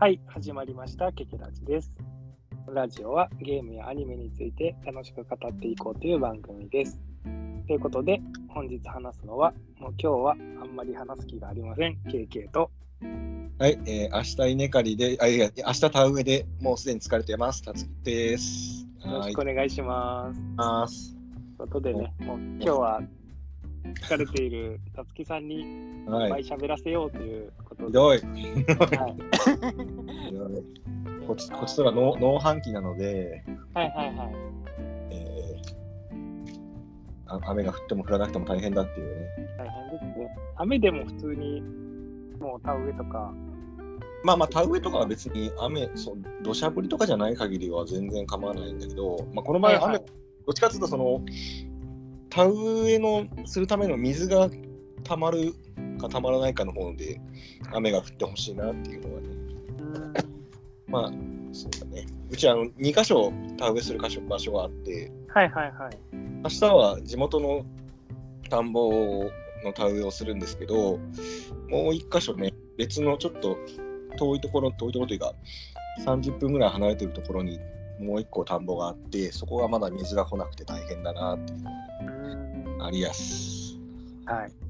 はい、始まりました、ケケラジです。ラジオはゲームやアニメについて楽しく語っていこうという番組です。ということで、本日話すのは、もう今日はあんまり話す気がありません、KK と。はい、えー、明日稲刈りで、あ、いや、明日田植えでもうすでに疲れてます。たつきです。よろしはいくお願いします。ます。ということでね、もう今日は疲れているたつきさんにいっはい。ぱい喋らせようということで、ひどい。はい、こっち、こっちとら農農繁期なので、はいはいはい。えーあ雨が降っても降らなくても大変だっていうね。大変ですね。雨でも普通にもう田植えとか、まあまあ、田植えとかは別に雨、そう土砂降りとかじゃない限りは全然構わないんだけど、まあ、この場合、雨、はいはいどっちかというと、その、田植えのするための水がたまるかたまらないかの方で、雨が降ってほしいなっていうのはね。うんまあ、そうだね。うちあの2箇所田植えする箇所場所があって、はいはいはい。明日は地元の田んぼの田植えをするんですけど、もう1箇所ね、別のちょっと遠いところ、遠いところというか、30分ぐらい離れてるところにもう1個田んぼがあって、そこがまだ水が来なくて大変だなっていうのうんがありやす。はい。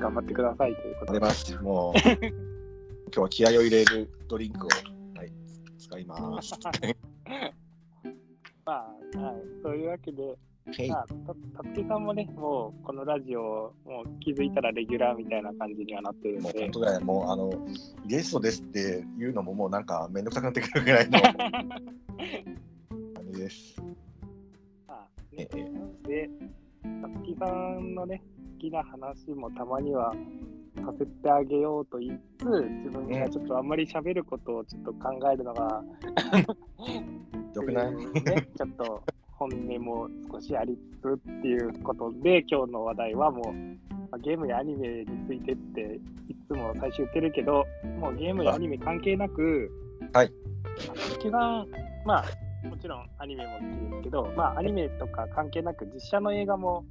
頑張ってくださいということで。ます。もう、今日は気合を入れるドリンクを、はい、使います。まあ、はい。そういうわけで、はいまあ、たたつきさんもね、もうこのラジオ、もう気づいたらレギュラーみたいな感じにはなってるのでもう本、当だよ、もうあのゲストですっていうのももうなんかめんどくさくなってくるぐらいの感じです。まあねええで、たつきさんのね、好きな話もたまにはさせてあげようと言いつつ、自分がちょっとあんまり喋ることをちょっと考えるのが、よくない？ね、ちょっと本音も少しありつつっていうことで、今日の話題はもう、まあゲームやアニメについてっていつも最初言ってるけど、もうゲームやアニメ関係なく、はい。一番、まあ、もちろんアニメも好きですけど、まあ、アニメとか関係なく実写の映画も、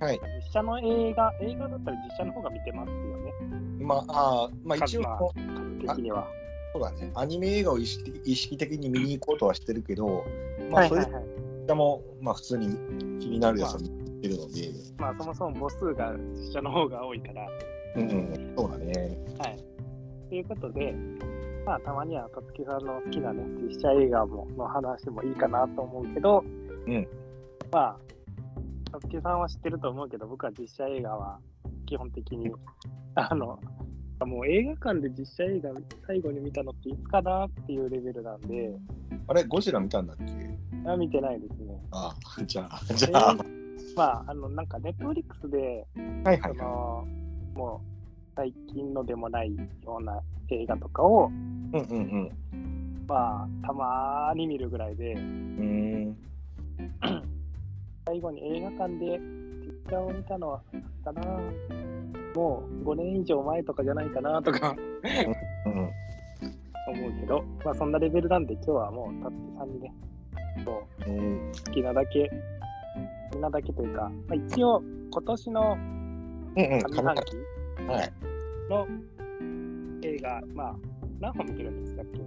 はい。実写の映画、映画だったら実写の方が見てますよね、まあ、あーまあ一応、まあ数的には。そうだね、アニメ映画を意識意識的に見に行こうとはしてるけど、まあ、それはいはいはい。も、まあ、普通に気になるやつは見てるので、まあ、そもそも母数が実写の方が多いから、うんうん、そうだね。はい。ということで、まあ、たまには、とつきさんの好きなね、実写映画もの話もいいかなと思うけど、うん。まあ、とつきさんは知ってると思うけど、僕は実写映画は基本的に、あの、もう映画館で実写映画最後に見たのっていつかなっていうレベルなんで、あれ、ゴジラ見たんだっけ？あ見てないですね。ああ、じゃあ、じゃあ、まあ、あの、なんか、ネットフリックスで、そはいはいはい。の、もう、最近のでもないような映画とかを、うんうんうん。まあ、たまーに見るぐらいで、うーん。最後に映画館で実写を見たのはあったなもう5年以上前とかじゃないかなとかうんうん。思うけど、まあそんなレベルなんで今日はもうたつきさんにね、そううん好きなだけ、好きなだけというか、まあ、一応今年の。上半期はい。の映画、まあ何本見てるんですかっけ？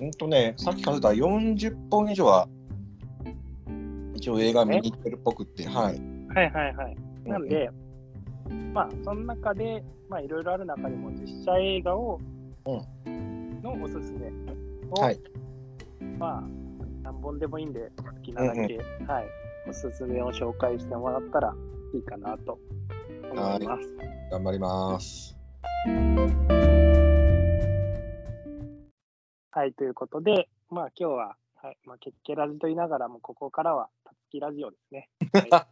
ほんとね、さっき数えた40本以上は、一応映画見に行ってるっぽくって、はい。はいはいはい。なんで、まあ、その中で、まあ、いろいろある中でも実写映画を、のおすすめを、はいまあ、何本でもいいんで、好きなだけ、はい、おすすめを紹介してもらったらいいかなと思います。頑張ります。はい、ということで、まあ、今日は、はい、まあ、ケッケラジと言いながらも、ここからは、きラジオですね。は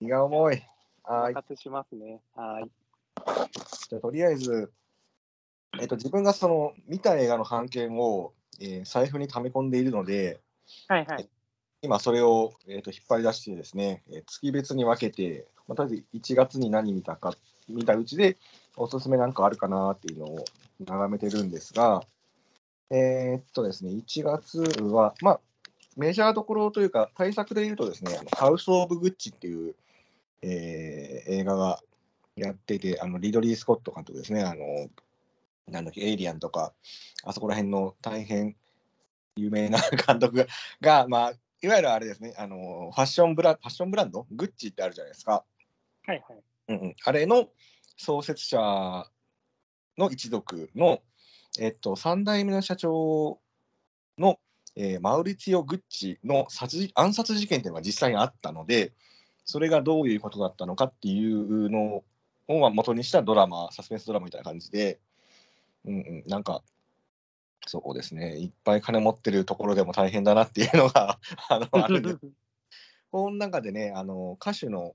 い、気が重い。おはい。任せしますね。はい。じゃあとりあえず、えっと、自分がその見た映画の版権を、えー財布に溜め込んでいるので、はいはい。今それを、えー、と引っ張り出してですね、えー月別に分けて、まあ、とりあえず1月に何見たか、見たうちでおすすめなんかあるかなっていうのを眺めてるんですが、えーっとですね、1月は、まあ、メジャーどころというか、対策で言うとですね、ハウス・オブ・グッチっていう、えー映画がやってて、あのリドリー・スコット監督ですね、あのなんだっけ、エイリアンとか、あそこら辺の大変有名な 監督が、がまあ、いわゆるあれですね、あのファッションブラファッションブランド、グッチってあるじゃないですか。はいはい。うんうん、あれの創設者の一族の、えっと、3代目の社長の、えーマウリツィオ・グッチの殺暗殺事件っていうのが実際にあったので、それがどういうことだったのかっていうのを元にしたドラマ、サスペンスドラマみたいな感じで、うんうん、なんか、そうですね、いっぱい金持ってるところでも大変だなっていうのが あのあるんで。すこの中でね、あの歌手の、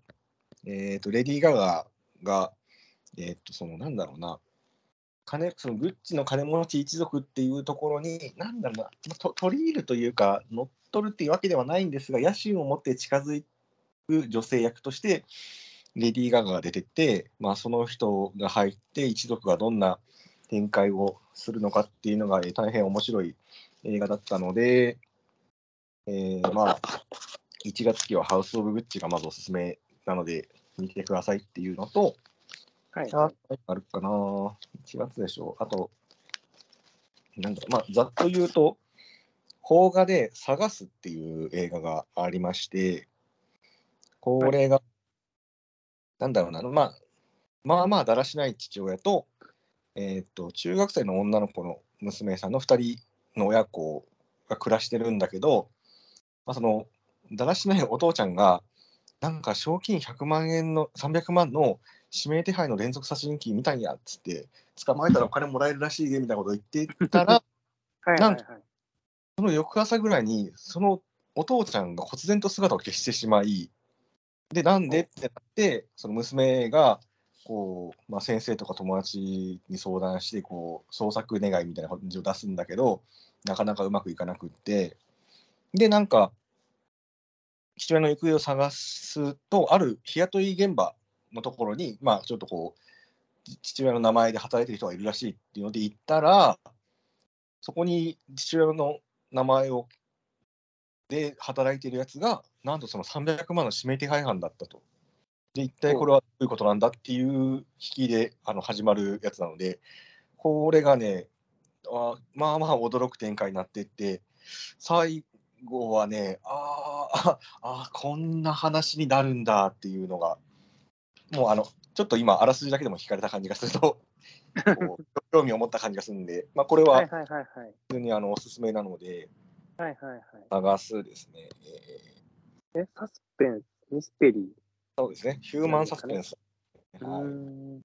えー、とレディー・ガガが、えっ、と、そのなんだろうな、金そのグッチの金持ち一族っていうところに、なんだろうな、まと取り入るというか、乗っ取るっていうわけではないんですが、野心を持って近づく女性役として、レディー・ガガが出てて、まあ、その人が入って、一族がどんな展開をするのかっていうのが、えー大変面白い映画だったので、えーまあ、1月期はハウス・オブ・グッチがまずおすすめなので、見てくださいっていうのと、はい。ああるかな、1月でしょう。あと、なんだまあ、ざっと言うと、邦画で探すっていう映画がありまして、これが、なんだろうな、まあ、まあまあだらしない父親と、えーっと、中学生の女の子の娘さんの2人の親子が暮らしてるんだけど、まあ、その、だらしないお父ちゃんが、なんか賞金100万円の、300万の指名手配の連続殺人鬼見たんやっつって、捕まえたらお金もらえるらしいねみたいなことを言ってたら、はいはいはい。その翌朝ぐらいに、そのお父ちゃんが忽然と姿を消してしまい、で、なんでってなって、その娘が、こう、まあ、先生とか友達に相談して、こう、捜索願いみたいな感じを出すんだけど、なかなかうまくいかなくって、で、なんか、父親の行方を探すと、ある日雇い現場のところに、まあ、ちょっとこう、父親の名前で働いてる人がいるらしいっていうので行ったら、そこに父親の名前をで働いているやつが、なんとその300万の指名手配犯だったと。で、一体これはどういうことなんだっていう引きであの始まるやつなので、これがね、あまあまあ驚く展開になっていって、最後はね、あ、あこんな話になるんだっていうのが、もうあの、ちょっと今、あらすじだけでも惹かれた感じがすると、興味を持った感じがするんで、まあ、これはいははいはいはい。普通にあのおすすめなので、はいはいはい。探すですね。えーえ、サスペンス、ミステリー。そうですね、ヒューマンサスペンス。うはい、ーん。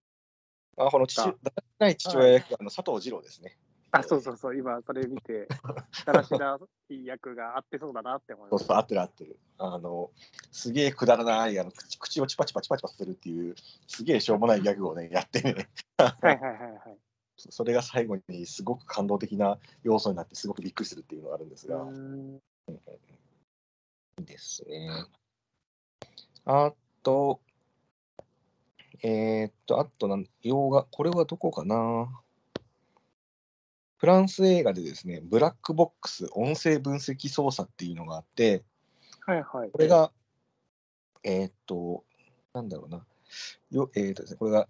あこの父ない父親役、あの佐藤二郎ですね。あ、そうそうそう、今それ見て、だらしないい役があってそうだなって思いましそうそう、合ってる合ってる。あの、すげえくだらないあの口、口をチパチパチパチパするっていう、すげえしょうもないギャグをね、やってね、た。はいはいはいはい。それが最後にすごく感動的な要素になって、すごくびっくりするっていうのがあるんですうが、ですね。あと、えーっと、あとなん、洋画、これはどこかなフランス映画でですね、ブラックボックス音声分析操作っていうのがあって、はいはい。これが、えーっと、なんだろうな、よえーっとですね、これが、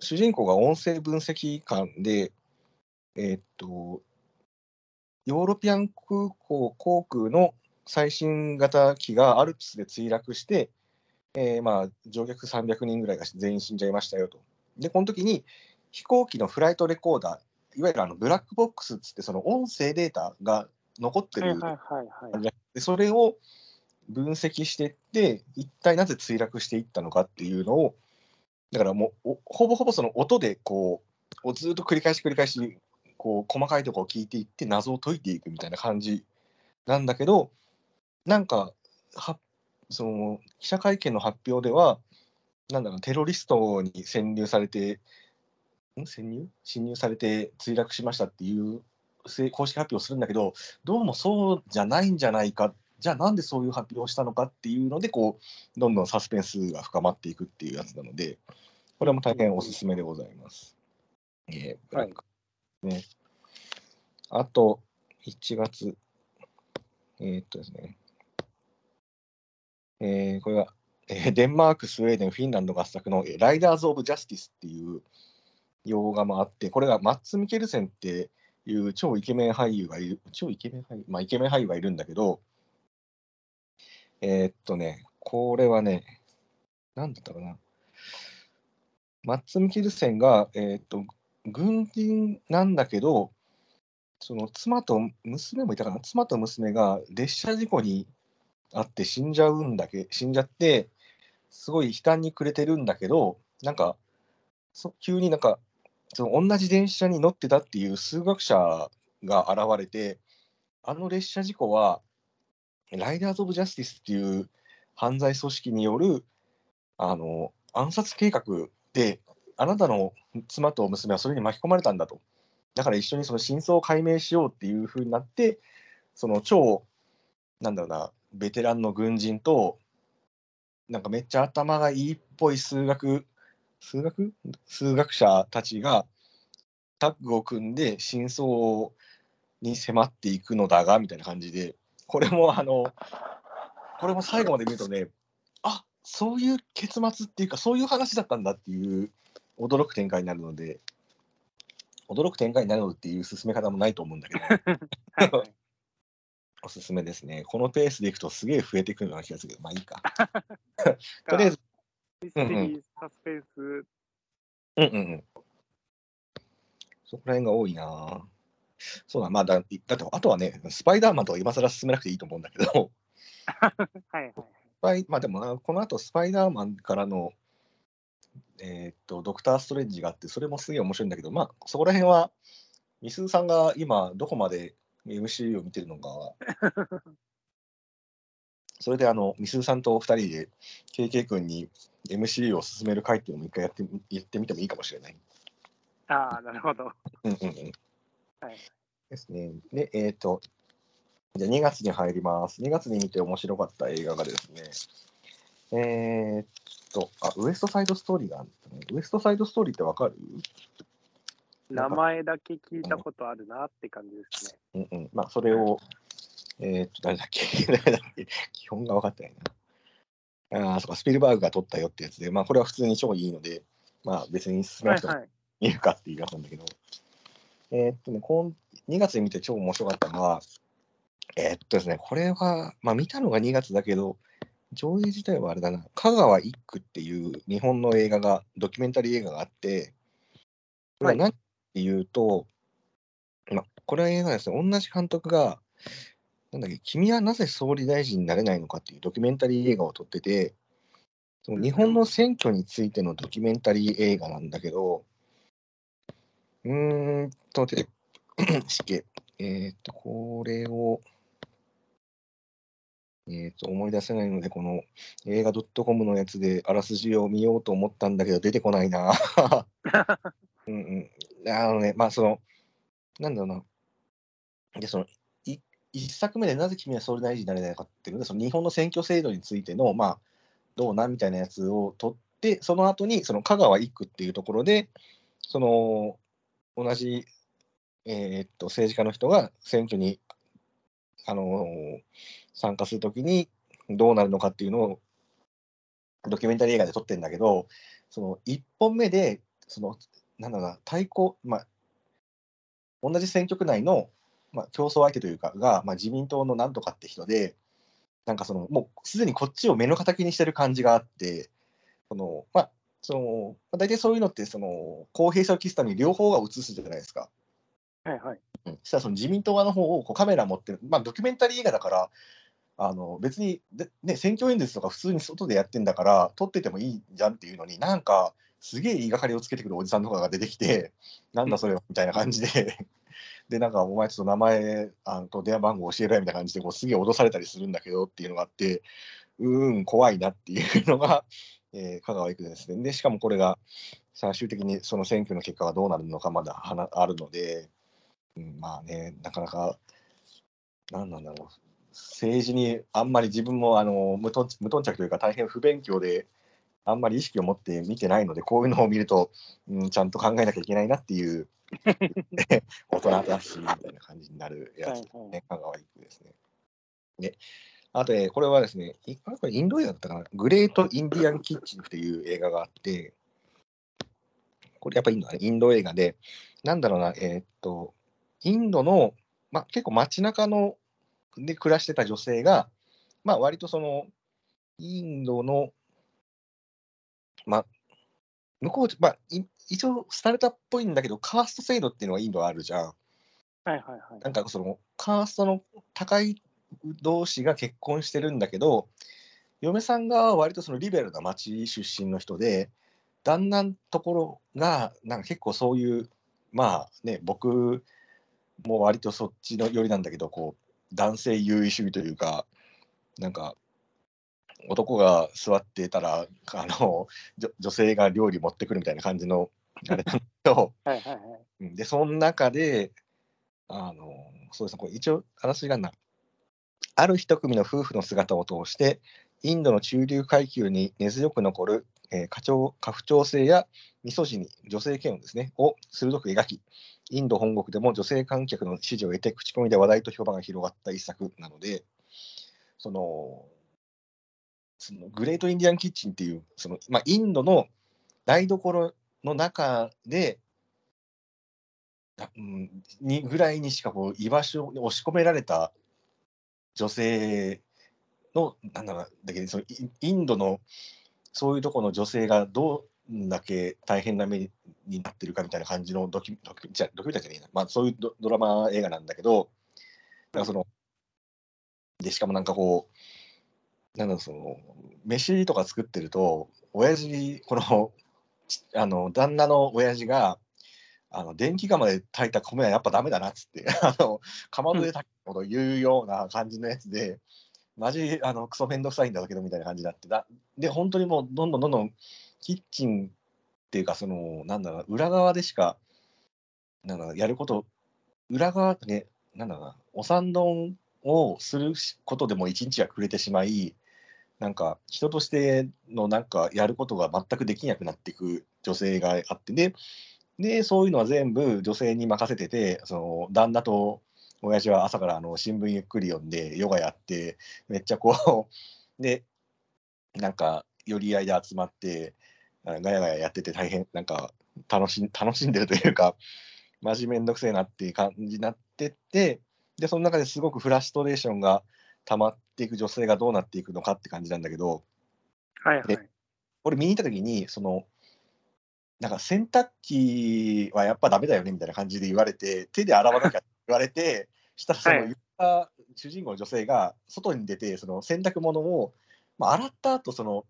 主人公が音声分析官で、えーっと、ヨーロピアン空港航空の最新型機がアルプスで墜落して、えーまあ、乗客300人ぐらいが全員死んじゃいましたよと。で、この時に飛行機のフライトレコーダー、いわゆるあのブラックボックスっつって、その音声データが残ってる。でそれを分析していって、一体なぜ墜落していったのかっていうのを、だからもう、おほぼほぼその音でこう、をずっと繰り返し繰り返し、こう細かいところを聞いていって、謎を解いていくみたいな感じなんだけど、なんか、はその記者会見の発表では、なんだろう、テロリストに潜入されて、ん？潜入？侵入されて墜落しましたっていうせ公式発表をするんだけど、どうもそうじゃないんじゃないか、じゃあなんでそういう発表をしたのかっていうので、こう、どんどんサスペンスが深まっていくっていうやつなので、これも大変おすすめでございます。えーブラックね。あと、1月、えーっとですね、えーこれが、えーデンマーク、スウェーデン、フィンランド合作のえーライダーズ・オブ・ジャスティスっていう洋画もあって、これがマッツ・ミケルセンっていう超イケメン俳優がいる、超イケメン俳優、まあイケメン俳優がいるんだけど、えーっとね、これはね、なんだったかな？マッツ・ミケルセンが、えーっと、軍人なんだけど、その妻と娘もいたかな、妻と娘が列車事故にあって死んじゃうんだけ、死んじゃって、すごい悲嘆に暮れてるんだけど、なんか、そ急になんか、その同じ電車に乗ってたっていう数学者が現れて、あの列車事故は、ライダーズ・オブ・ジャスティスっていう犯罪組織によるあの暗殺計画で、あなたの妻と娘はそれに巻き込まれたんだと。だから一緒にその真相を解明しようっていう風になって、その超、なんだろうな、ベテランの軍人と、なんかめっちゃ頭がいいっぽい数学、数学？数学者たちがタッグを組んで真相に迫っていくのだが、みたいな感じで、これもあの、これも最後まで見るとね、あそういう結末っていうか、そういう話だったんだっていう驚く展開になるので、驚く展開になるのっていう進め方もないと思うんだけど、おすすめですね。このペースでいくとすげえ増えてくるような気がするけど、まあいいか。とりあえず、ミステリー、サスペンス、うんうんうん。そこら辺が多いなそうだ、まあだ、だって、あとはね、スパイダーマンとか今更進めなくていいと思うんだけど、はいはい。スパイまあでもな、この後スパイダーマンからの、えーっと、ドクター・ストレンジがあって、それもすげえ面白いんだけど、まあ、そこら辺は、みすずさんが今、どこまで MCU を見てるのか、それで、あの、みすずさんと2人で、KK 君に MCU を進める回っていうのも一回やってみ言ってみてもいいかもしれない。ああ、なるほど。うんうんうん。はい。ですね。で、えっ、と、じゃあ2月に入ります。2月に見て面白かった映画がですね、えーっと、あ、ウエストサイドストーリーがあるんですね。ウエストサイドストーリーってわかる？名前だけ聞いたことあるなって感じですね。うんうん。まあ、それを、えーっと、誰だっけ？誰だっけ？基本が分かってないな。ああ、そうか、スピルバーグが撮ったよってやつで、まあ、これは普通に超いいので、まあ、別に進めなくてもはいるかっていうやつなんだけど、えーっとね、今2月に見て超面白かったのは、えーっとですね、これは、まあ見たのが2月だけど、上映自体はあれだな、香川一区っていう日本の映画が、ドキュメンタリー映画があって、これは何っていうと、まあ、これは映画ですね、同じ監督が、なんだっけ、君はなぜ総理大臣になれないのかっていうドキュメンタリー映画を撮ってて、その日本の選挙についてのドキュメンタリー映画なんだけど、うーんと、出てしけ、えーっと、これを、えーっと、思い出せないので、この映画 .com のやつであらすじを見ようと思ったんだけど、出てこないな。うんうん。あのね、まあ、その、なんだろうな。で、その、い一作目でなぜ君は総理大臣になれないかっていうので、その日本の選挙制度についての、まあ、どうなんみたいなやつを取って、その後に、その香川一区っていうところで、その、同じ、えーっと、政治家の人が選挙に、あのー参加するときにどうなるのかっていうのを、ドキュメンタリー映画で撮ってるんだけど、その1本目で、その、なんだろうな、対抗、まあ、同じ選挙区内の、まあ、競争相手というか、が、まあ、自民党のなんとかって人で、なんかその、もうすでにこっちを目の敵にしてる感じがあって、その、まあ、その、まあ、大体そういうのって、その、公平さを期すために両方が映すじゃないですか。はいはい。うん、そしたらその自民党側の方をこうカメラ持ってる、まあ、ドキュメンタリー映画だから、あの別にで、ね、選挙演説とか普通に外でやってんだから、撮っててもいいじゃんっていうのに、なんか、すげえ言いがかりをつけてくるおじさんとかが出てきて、なんだそれはみたいな感じで、で、なんか、お前ちょっと名前あと電話番号教えろよみたいな感じで、こうすげえ脅されたりするんだけどっていうのがあって、うーん、怖いなっていうのが、えー香川育ですね。で、しかもこれが、最終的にその選挙の結果がどうなるのかまだはなあるので、うん、まあね、なかなか、なんなんだろう、政治にあんまり自分もあの無頓無頓着というか、大変不勉強で、あんまり意識を持って見てないので、こういうのを見ると、うん、ちゃんと考えなきゃいけないなっていう、大人だし、みたいな感じになるやつですね、香川一区ですね。で、あと、えーこれはですね、これインド映画だったかな、グレート・インディアン・キッチンっていう映画があって、これやっぱインドインド映画で、なんだろうな、えーっと、インドの、まあ、結構街中ので暮らしてた女性が、まあ、割とその、インドの、まあ、向こう、まあ、い一応、スタルタっぽいんだけど、カースト制度っていうのがインドはあるじゃん。はいはいはい。なんかその、カーストの高い同士が結婚してるんだけど、嫁さんが割とそのリベラルな町出身の人で、旦那のところが、なんか結構そういう、まあね、僕も割とそっちの寄りなんだけど、こう、男性優位主義というか、なんか、男が座ってたら、あの、女女性が料理持ってくるみたいな感じの、あれなんだけど、はいはいはい。うんで、その中で、あの、そうですね、これ一応、話がな、ある一組の夫婦の姿を通して、インドの中流階級に根強く残る、えー家長家父長制やミソジニ、女性嫌悪ですね、を鋭く描き、インド本国でも女性観客の支持を得て、口コミで話題と評判が広がった一作なので、その、そのグレート・インディアン・キッチンっていう、そのまあ、インドの台所の中で、うん、にぐらいにしかこう居場所に押し込められた女性の、なんだろうだけどそのインドのそういうところの女性がどんだけ大変な目になってるかみたいな感じのドキュドキュじゃドキュメンタリーじゃねえな、まあ、そういうドドラマ映画なんだけど、だからその、で、しかもなんかこう、なんだその、飯とか作ってると、親父、この、あの、旦那の親父が、あの電気釜で炊いた米はやっぱダメだなっつって、あのかまどで炊くこと言うような感じのやつで、マジあのクソめんどくさいんだけどみたいな感じになってだ、で、本当にもうどんどんどんどんキッチンっていうか、その、なんだろう、裏側でしか、なんだやること、裏側で、なんだろうな、お産丼をすることでも一日が暮れてしまい、なんか人としてのなんかやることが全くできなくなっていく女性があってででそういうのは全部女性に任せててその旦那と親父は朝からあの新聞ゆっくり読んでヨガやってめっちゃこう でなんか寄り合いで集まってガヤガヤやってて大変なんか楽しん楽しんでるというかマジめんどくせえなっていう感じになってってでその中ですごくフラストレーションが溜まっていく女性がどうなっていくのかって感じなんだけどはいはい。で俺見に行った時にそのなんか洗濯機はやっぱダメだよねみたいな感じで言われて手で洗わなきゃって言われて したらそのはい言った主人公の女性が外に出てその洗濯物を、まあ、洗った後その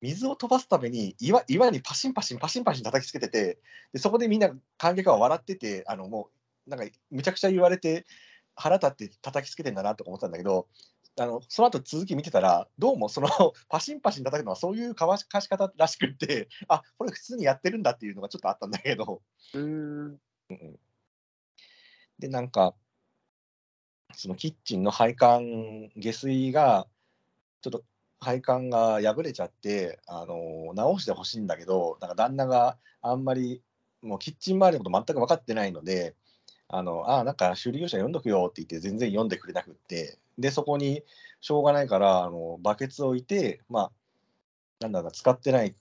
水を飛ばすために岩岩にパシンパシンパシンパシン叩きつけててでそこでみんな観客は笑っててあのもうなんかむちゃくちゃ言われて腹立って叩きつけてんだなとか思ってたんだけどあのその後続き見てたらどうもその パシンパシン叩くのはそういうかわしかし方らしくってあこれ普通にやってるんだっていうのがちょっとあったんだけどうーん。でなんかそのキッチンの配管下水がちょっと配管が破れちゃってあの直してほしいんだけどなんか旦那があんまりもうキッチン周りのこと全く分かってないのであのあなんか修理業者読んどくよって言って全然読んでくれなくってでそこにしょうがないからあのバケツを置いてまあなんだろうな使ってない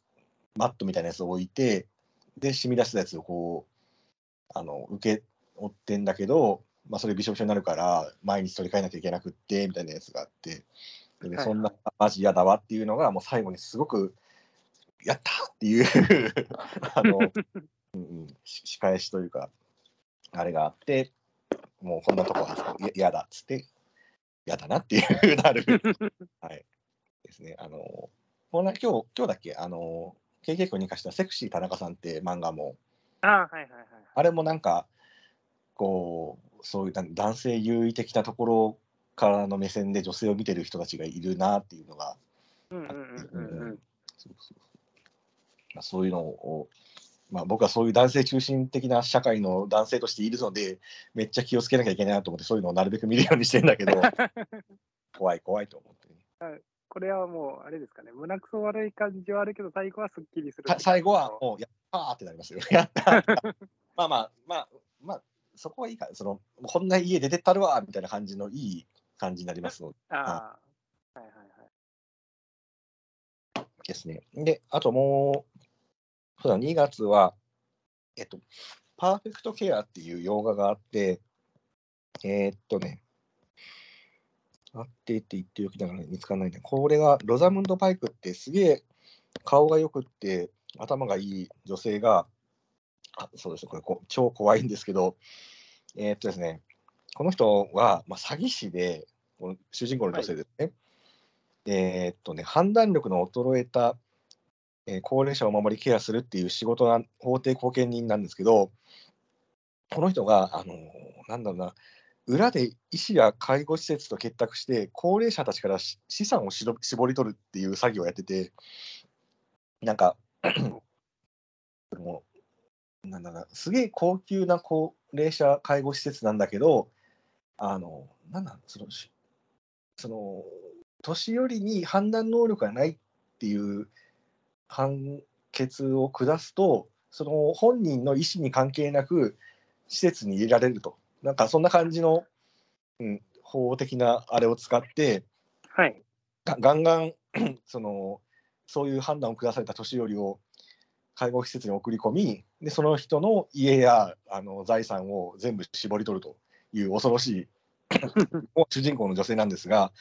マットみたいなやつを置いてで染み出したやつをこうあの受け負ってんだけど、まあ、それびしょびしょになるから毎日取り替えなきゃいけなくってみたいなやつがあって。で、そんなマジ嫌だわっていうのがもう最後にすごくやったーっていう あの、うんうん、し仕返しというかあれがあってもうこんなとこはいや嫌だっつって嫌だなっていうなる。はい。ですね。あの今日今日だっけ？あの KK 君に貸した「セクシー田中さん」って漫画も。ああ、はいはいはい。あれもなんか、こう、そういう男性優位的なところからの目線で女性を見てる人たちがいるなっていうのが、そういうのを、まあ、僕はそういう男性中心的な社会の男性としているので、めっちゃ気をつけなきゃいけないなと思って、そういうのをなるべく見るようにしてんだけど、怖い怖いと思ってね、これはもう、あれですかね、胸くそ悪い感じはあるけど、最後はすっきりする。さ最後はもう、やったーってなりますよ。やったーまあまあまあ、まあ、そこはいいから、その、こんな家出てったるわみたいな感じのいい感じになりますので。ああ、はいはいはい。ですね。で、あともう、そうだ、2月は、えっと、パーフェクトケアっていう洋画があって、えーっとね、あってって言っておきながら見つからないね。これがロザムンド・パイクってすげえ顔がよくって頭がいい女性が、あそうですね、これこ超怖いんですけど、えーっとですね、この人は、まあ、詐欺師で、この主人公の女性ですね。えーっとね、判断力の衰えた、えー高齢者を守りケアするっていう仕事な法定後見人なんですけど、この人が、あのなんだろうな、裏で医師や介護施設と結託して、高齢者たちから資産を絞り取るっていう作業をやってて、なんか、もなんだろうな、すげえ高級な高齢者介護施設なんだけど、あの、なんなんその、その、年寄りに判断能力がないっていう判決を下すと、その本人の意思に関係なく施設に入れられると。なんかそんな感じの、うん、法的なあれを使って、はい。がガンガン そのそういう判断を下された年寄りを介護施設に送り込みでその人の家やあの財産を全部絞り取るという恐ろしい 主人公の女性なんですが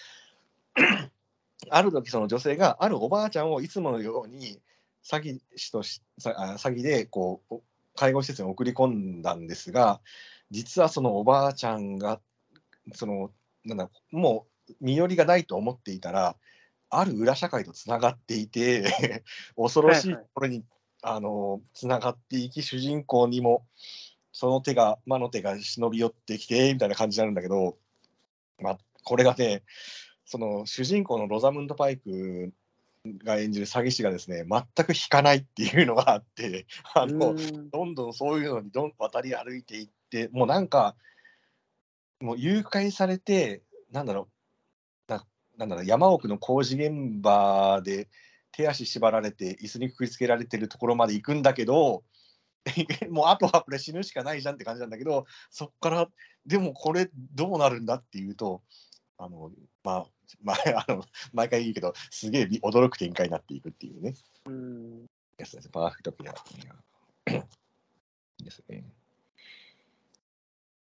ある時その女性があるおばあちゃんをいつものように詐欺師とし詐欺でこう介護施設に送り込んだんですが実はそのおばあちゃんがそのなんだもう身寄りがないと思っていたらある裏社会とつながっていて 恐ろしいところに、あのつながっていき主人公にもその手が魔の手が忍び寄ってきてみたいな感じになるんだけど、まあ、これがねその主人公のロザムンド・パイクが演じる詐欺師がですね全く引かないっていうのがあって あの、どんどんそういうのにどん渡り歩いていってもうなんかもう誘拐されてなんだろうななんだろう山奥の工事現場で手足縛られて椅子にくくりつけられてるところまで行くんだけど もうあとはこれ死ぬしかないじゃんって感じなんだけどそっからでもこれどうなるんだっていうとあのまあ まあ、あの毎回言うけどすげえび驚く展開になっていくっていうねうーん。やつですパーフェクトピア。ですね。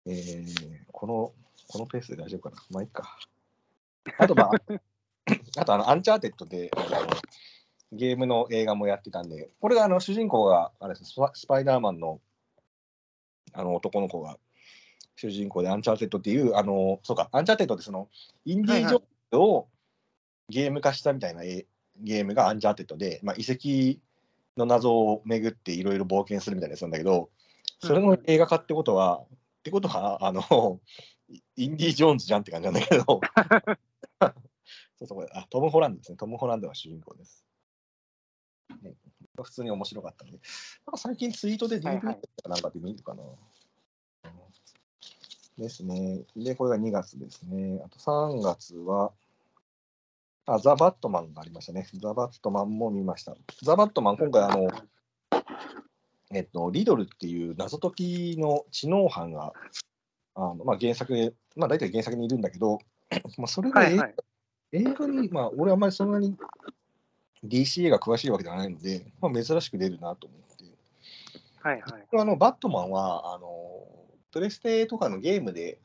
えー、この、このペースで大丈夫かなまあいいか。あとまあ、あとあの、アンチャーテッドで、あのゲームの映画もやってたんで、これがあの主人公があれですスパスパイダーマンのあの男の子が主人公でアンチャーテッドっていう、あの、そうか、アンチャーテッドってその、インディ・ージョーンズをゲーム化したみたいなえゲームがアンチャーテッドで、まあ、遺跡の謎を巡っていろいろ冒険するみたいなやつなんだけど、それの映画化ってことは、ってことは、あの、インディ・ジョーンズじゃんって感じなんだけど、そうそうこれあ、トム・ホランドですね。トム・ホランドが主人公です。ね、普通に面白かったんで、なんか最近ツイートではい DV はいかなんかで見るかな。ですね。で、これが2月ですね。あと3月は、あ、ザ・バットマンがありましたね。ザ・バットマンも見ました。ザ・バットマン、今回、あの、えっと、リドルっていう謎解きの知能犯が、あのまあ、原作で、まあ、大体原作にいるんだけど、まあ、それが映,、はいはい。映画に、まあ、俺あんまりそんなに DCA が詳しいわけではないので、まあ、珍しく出るなと思って。はいはい。あのバットマンはあのプレステとかのゲームで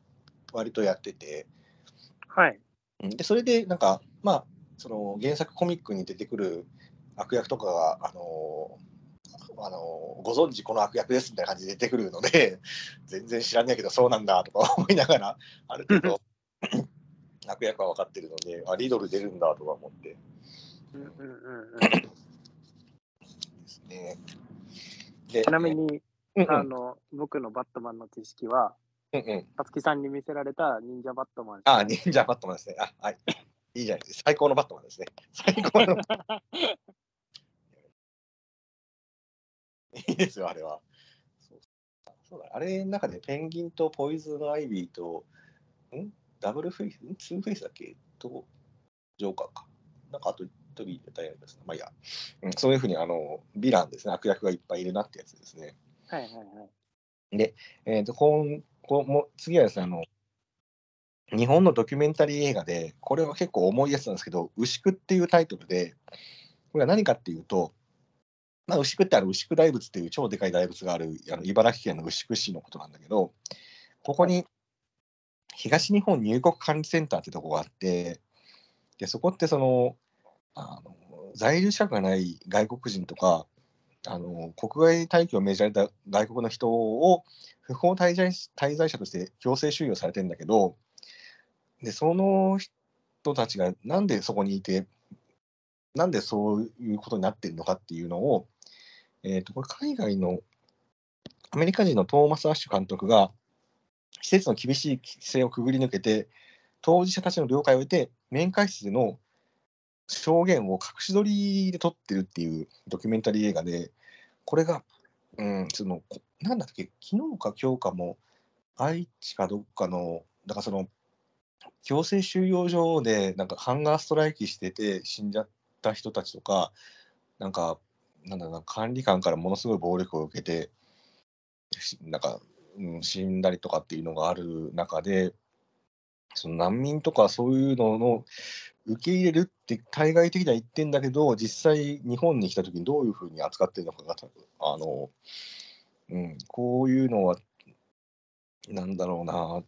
割とやってて、はい。うんでそれでなんか、まあ、その原作コミックに出てくる悪役とかが、あのあのご存知この悪役ですみたいな感じで出てくるので、全然知らないけどそうなんだとか 思いながら、ある程度 悪役は分かってるので、あリドル出るんだとか思ってうんうんうんうん。ですね。でちなみ、に、うんうんあの、僕のバットマンの知識は、うんうん、たつきさんに見せられた忍者バットマン。あ、忍者バットマンですね。あ、はい。いいじゃないですか。最高のバットマンですね。最高の。いいですよ、あれは。そうそうだあれの中でペンギンとポイズンアイビーと、ん？ダブルフェイス、ん？ツーフェイスだっけ？と、ジョーカーか。なんかあと一人で大変ですね。まあいいや、うん。そういうふうにあの、ヴィランですね。悪役がいっぱいいるなってやつですね。はいはいはい。えー、と今こうも次はですねあの、日本のドキュメンタリー映画で、これは結構重いやつなんですけど、牛久っていうタイトルで、これは何かっていうと、まあ、牛久ってある牛久大仏っていう超でかい大仏があるあの茨城県の牛久市のことなんだけど、ここに東日本入国管理センターってとこがあって、でそこってそのあの在留資格がない外国人とか、あの国外退去を命じられた外国の人を不法滞在滞在者として強制収容されてるんだけど、でその人たちがなんでそこにいて、なんでそういうことになってるのかっていうのを、えーと、これ海外のアメリカ人のトーマス・アッシュ監督が施設の厳しい規制をくぐり抜けて当事者たちの了解を得て面会室での証言を隠し撮りで撮ってるっていうドキュメンタリー映画でこれが、うん、そのなんだっけ昨日か今日かも愛知かどっかのだからその強制収容所でなんかハンガーストライキしてて死んじゃった人たちとかなんかなんだろうな、管理官からものすごい暴力を受けて、なんか、うん、死んだりとかっていうのがある中で、その難民とかそういうのの受け入れるって対外的には言ってんだけど、実際日本に来た時にどういうふうに扱ってるのかが、あの、うん、こういうのは、なんだろうな、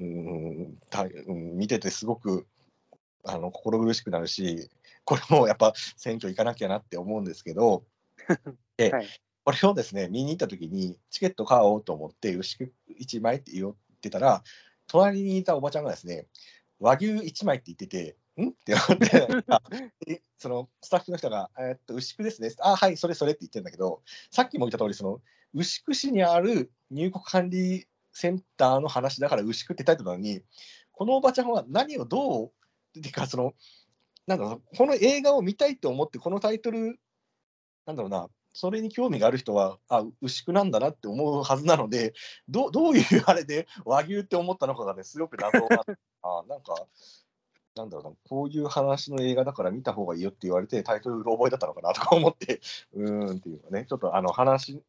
うん、たうん、見ててすごくあの心苦しくなるし、これもやっぱ選挙行かなきゃなって思うんですけど、で、はい、これをですね、見に行った時に、チケット買おうと思って、牛久1枚って言ってたら、隣にいたおばちゃんがですね、和牛1枚って言ってて、ん？って思って そのスタッフの人が、えー、っと牛久ですね、あ、はい、それそれって言ってるんだけど、さっきも言った通り、その牛久市にある入国管理センターの話だから牛久ってタイトルなのに、このおばちゃんは何をどう、っていうか、その、なんだろう、この映画を見たいと思って、このタイトルなんだろうな、それに興味がある人は、あ、牛久なんだなって思うはずなので、どどういうあれで和牛って思ったのかがね、すごく謎があ なんか、なんだろうな、こういう話の映画だから見た方がいいよって言われて、タイトル覚えだったのかなとか思って、うーんっていうかね、ちょっとあの話、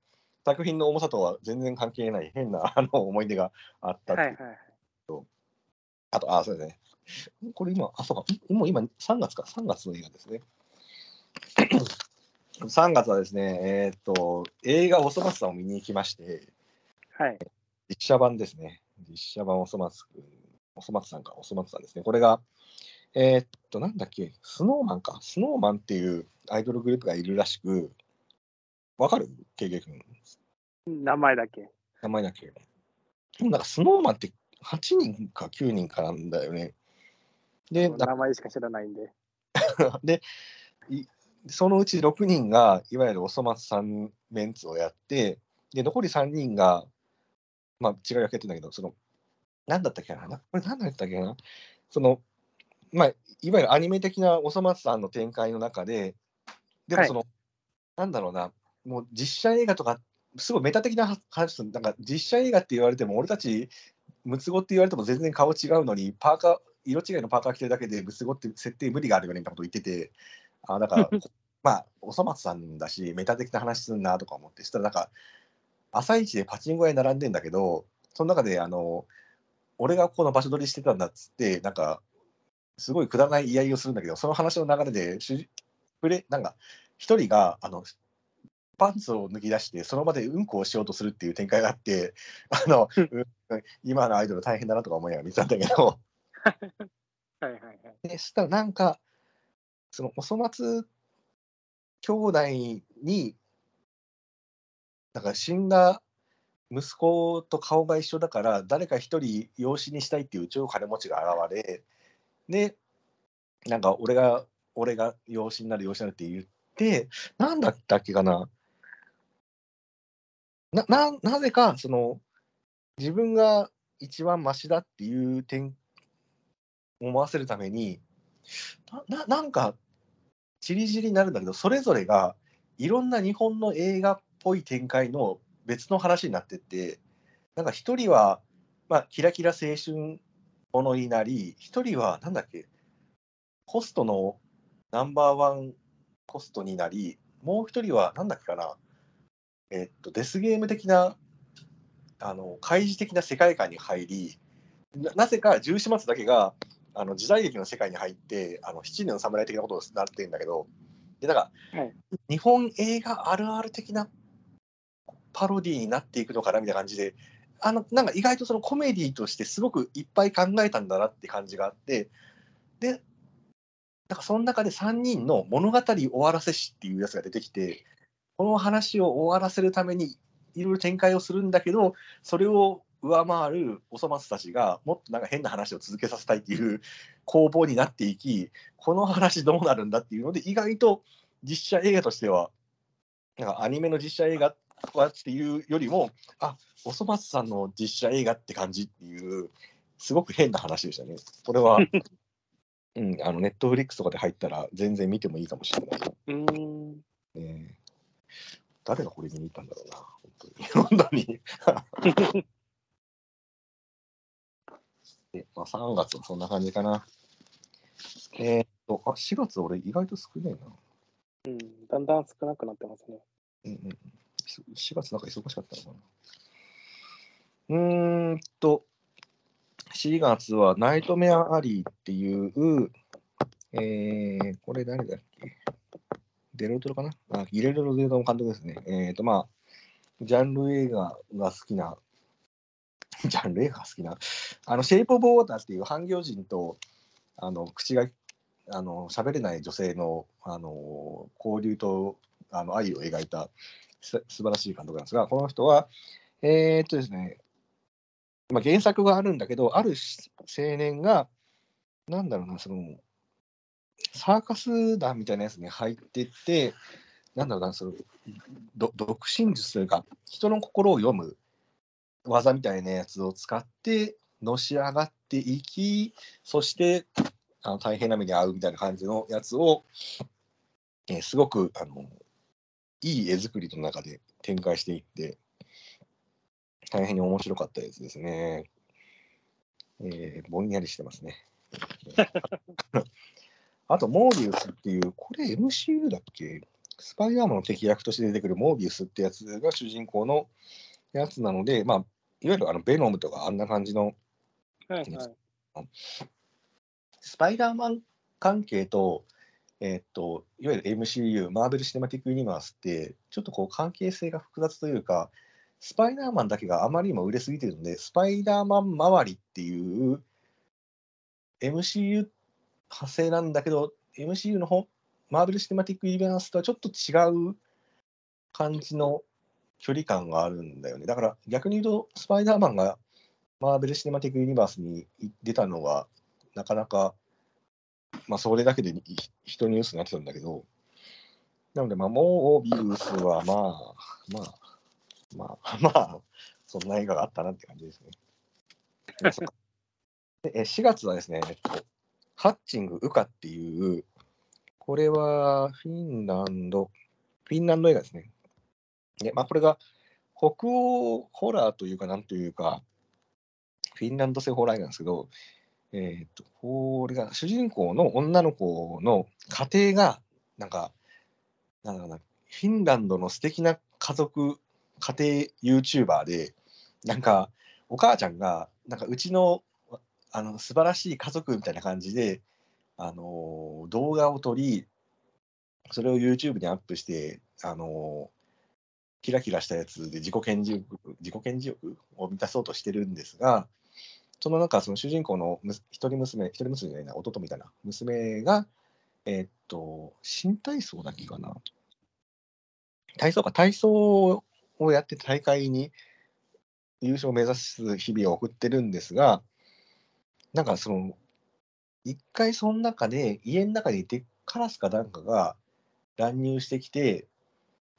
作品の重さとは全然関係ない変なあの思い出があったっていう。はいはい、あと、あ、そうですね。これ今、あ、そうか、もう今3月か、3月の映画ですね。3月はですね、えっ、ー、と、映画おそ松さんを見に行きまして、はい。実写版ですね。実写版おそ松くん、おそ松さんか、おそ松さんですね。これが、えっ、と、なんだっけ、スノーマンか。スノーマンっていうアイドルグループがいるらしく、わかる？ケイケ君。名前だけ。名前だけ。でもなんかスノーマンって8人か9人かなんだよね。で、名前しか知らないんで。で、そのうち6人が、いわゆるおそ松さんメンツをやって、で、残り3人が、まあ、違い分けてんだけど、その、なんだったっけな、これ何だったっけな、その、まあ、いわゆるアニメ的なおそ松さんの展開の中で、でもその、はい、なんだろうな、もう実写映画とか、すごいメタ的な話なんか実写映画って言われても、俺たち、ムツゴって言われても全然顔違うのに、パーカー、色違いのパーカー着てるだけで、ムツゴって設定無理があるよねみたいなこと言ってて、あだから、まあ、おそ松さんだし、メタ的な話すんなとか思って、したらなんか、朝一でパチンコ屋に並んでんだけど、その中で、あの、俺がこの場所取りしてたんだっつって、なんか、すごいくだらない言い合いをするんだけど、その話の流れで、プレなんか、一人が、あの、パンツを抜き出して、その場でうんこをしようとするっていう展開があって、あの、今のアイドル大変だなとか思いながら見てたんだけど、はいはいはい。で、そしたらなんか、そのお粗末兄弟に、なんか死んだ息子と顔が一緒だから、誰か一人養子にしたいっていう超金持ちが現れ、で、なんか俺が、俺が養子になる養子になるって言って、なんだったっけかな。な、な、なぜか、その、自分が一番マシだっていう点、思わせるために、な、ななんか、ちりぢりになるんだけど、それぞれがいろんな日本の映画っぽい展開の別の話になってって、なんか一人は、まあ、キラキラ青春ものになり、一人は、なんだっけ、ホストのナンバーワンホストになり、もう一人は、なんだっけかな、えっと、デスゲーム的な、あの、開示的な世界観に入り、ななぜか十四松だけがあの時代劇の世界に入ってあの七人の侍的なことをなってるんだけどでだかはい。ら日本映画あるある的なパロディになっていくのかなみたいな感じであのなんか意外とそのコメディとしてすごくいっぱい考えたんだなって感じがあってでなんかその中で3人の物語終わらせ師っていうやつが出てきてこの話を終わらせるためにいろいろ展開をするんだけどそれを上回るおそ松たちがもっとなんか変な話を続けさせたいっていう 攻防になっていきこの話どうなるんだっていうので意外と実写映画としてはなんかアニメの実写映画とかっていうよりもあおそ松さんの実写映画って感じっていうすごく変な話でしたね。これは うん、あのネットフリックスとかで入ったら全然見てもいいかもしれない。うーん。ね誰がこれ見に行ったんだろうな、本当に。本当に。でまあ、3月はそんな感じかな。えーっと、あ、4月俺意外と少ねえな。うん。だんだん少なくなってますね。うんうん。4月なんか忙しかったのかな。うーんと、4月はナイトメアアリーっていう、えー、これ誰だっけ？デロトロかな？あ、ギレルロ・デロトロ監督ですね。えっ、と、まあ、ジャンル映画が好きな、ジャンル映画が好きな、あの、シェイプ・オブ・ウォーターっていう半魚人と、あの、口が、あの、喋れない女性の、あの、交流と、あの、愛を描いた、す素晴らしい監督なんですが、この人は、えーっとですね、まあ、原作があるんだけど、ある青年が、なんだろうな、その、サーカス団みたいなやつに入ってって、なんだろうな、その、独身術というか、人の心を読む技みたいなやつを使って、のし上がっていき、そして、あの大変な目に遭うみたいな感じのやつを、えーすごく、あの、いい絵作りの中で展開していって、大変に面白かったやつですね。えーぼんやりしてますね。あと、モービウスっていう、これ MCU だっけ？スパイダーマンの敵役として出てくるモービウスってやつが主人公のやつなので、まあ、いわゆるあのベノムとかあんな感じのはいはい。スパイダーマン関係と、えーっと、いわゆる MCU、マーベル・シネマティック・ユニバースって、ちょっとこう関係性が複雑というか、スパイダーマンだけがあまりにも売れすぎてるので、スパイダーマン周りっていう MCU 派生なんだけど、MCU の方、マーベル・シネマティック・ユニバースとはちょっと違う感じの距離感があるんだよね。だから逆に言うと、スパイダーマンがマーベル・シネマティック・ユニバースに出たのは、なかなか、まあ、それだけで人ニュースになってたんだけど、なので、まあ、モービウスは、まあ、まあ、まあ、まあ、そんな映画があったなって感じですね。でえ4月はですね、えっと、ハッチング・ウカっていう、これはフィンランド、フィンランド映画ですね。でまあ、これが北欧ホラーというか、なんというか、フィンランド製ホラーなんですけど、えー、とこれが主人公の女の子の家庭がなんかなんだろうなフィンランドの素敵な家族家庭 YouTuber でなんかお母ちゃんがなんかうちのあの素晴らしい家族みたいな感じで、あの動画を撮りそれを YouTube にアップして、あのキラキラしたやつで自己顕示欲自己顕示欲を満たそうとしてるんですがその中、その主人公の一人娘、一人娘じゃないな、弟みたいな娘が、えーっと、新体操だっけかな？体操か、体操をやって大会に優勝を目指す日々を送ってるんですが、なんかその、一回その中で、家の中にでカラスかなんかが乱入してきて、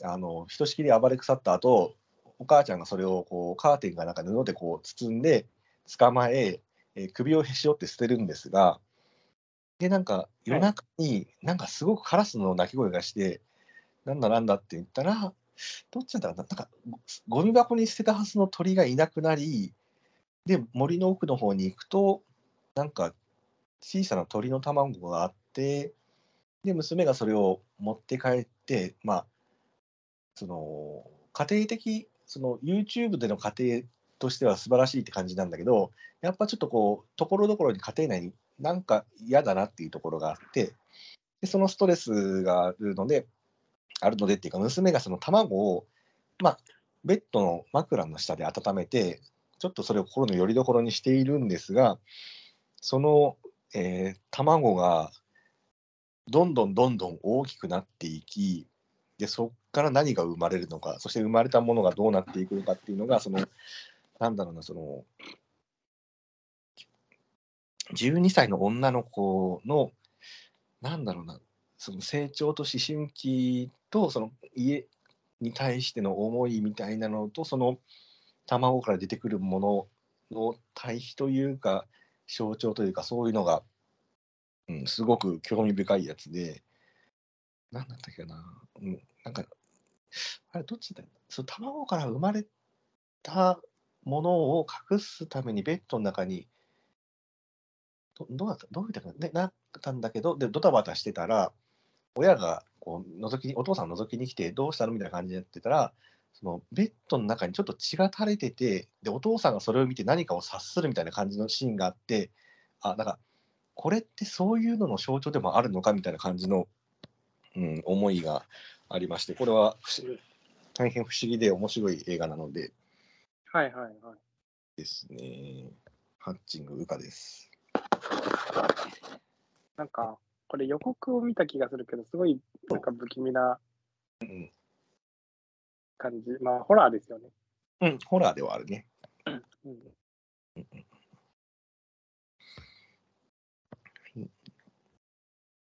あの、ひとしきり暴れ腐った後、お母ちゃんがそれをこうカーテンがなんか布でこう包んで、捕まええー首をへし折って捨てるんですが、で、なんか夜中になんかすごくカラスの鳴き声がして、なんだなんだって言ったら、どっちだったかな、なんかゴゴミ箱に捨てたはずの鳥がいなくなり、で、森の奥の方に行くと、なんか小さな鳥の卵があって、で、娘がそれを持って帰って、まあ、その家庭的、その YouTube での家庭としては素晴らしいって感じなんだけど、やっぱちょっとこう、ところどころに家庭内になんか嫌だなっていうところがあって、でそのストレスがあるので、あるのでっていうか、娘がその卵を、まあ、ベッドの枕の下で温めて、ちょっとそれを心の拠り所にしているんですが、その、えー卵がどんどんどんどん大きくなっていき、でそこから何が生まれるのか、そして生まれたものがどうなっていくのかっていうのが、その、なんだろうな、その、12歳の女の子の、なんだろうな、その成長と思春期と、その家に対しての思いみたいなのと、その卵から出てくるものの対比というか、象徴というか、そういうのが、うん、すごく興味深いやつで、なんだったっけな、うん、なんか、あれ、どっちだその卵から生まれたものを隠すためにベッドの中に、どどうだった？どういうた？かね、なったんだけど、で、ドタバタしてたら、親がこう覗きに、お父さん覗きに来て、どうしたの？みたいな感じでやってたら、そのベッドの中にちょっと血が垂れてて、で、お父さんがそれを見て何かを察するみたいな感じのシーンがあって、あ、なんか、これってそういうのの象徴でもあるのか？みたいな感じの、うん、思いがありまして、これは大変不思議で面白い映画なのではいはいはい。ですね。ハッチング、ウカです。なんか、これ予告を見た気がするけど、すごいなんか不気味なうん、感じ。まあ、ホラーですよね。うん、ホラーではあるね。うん、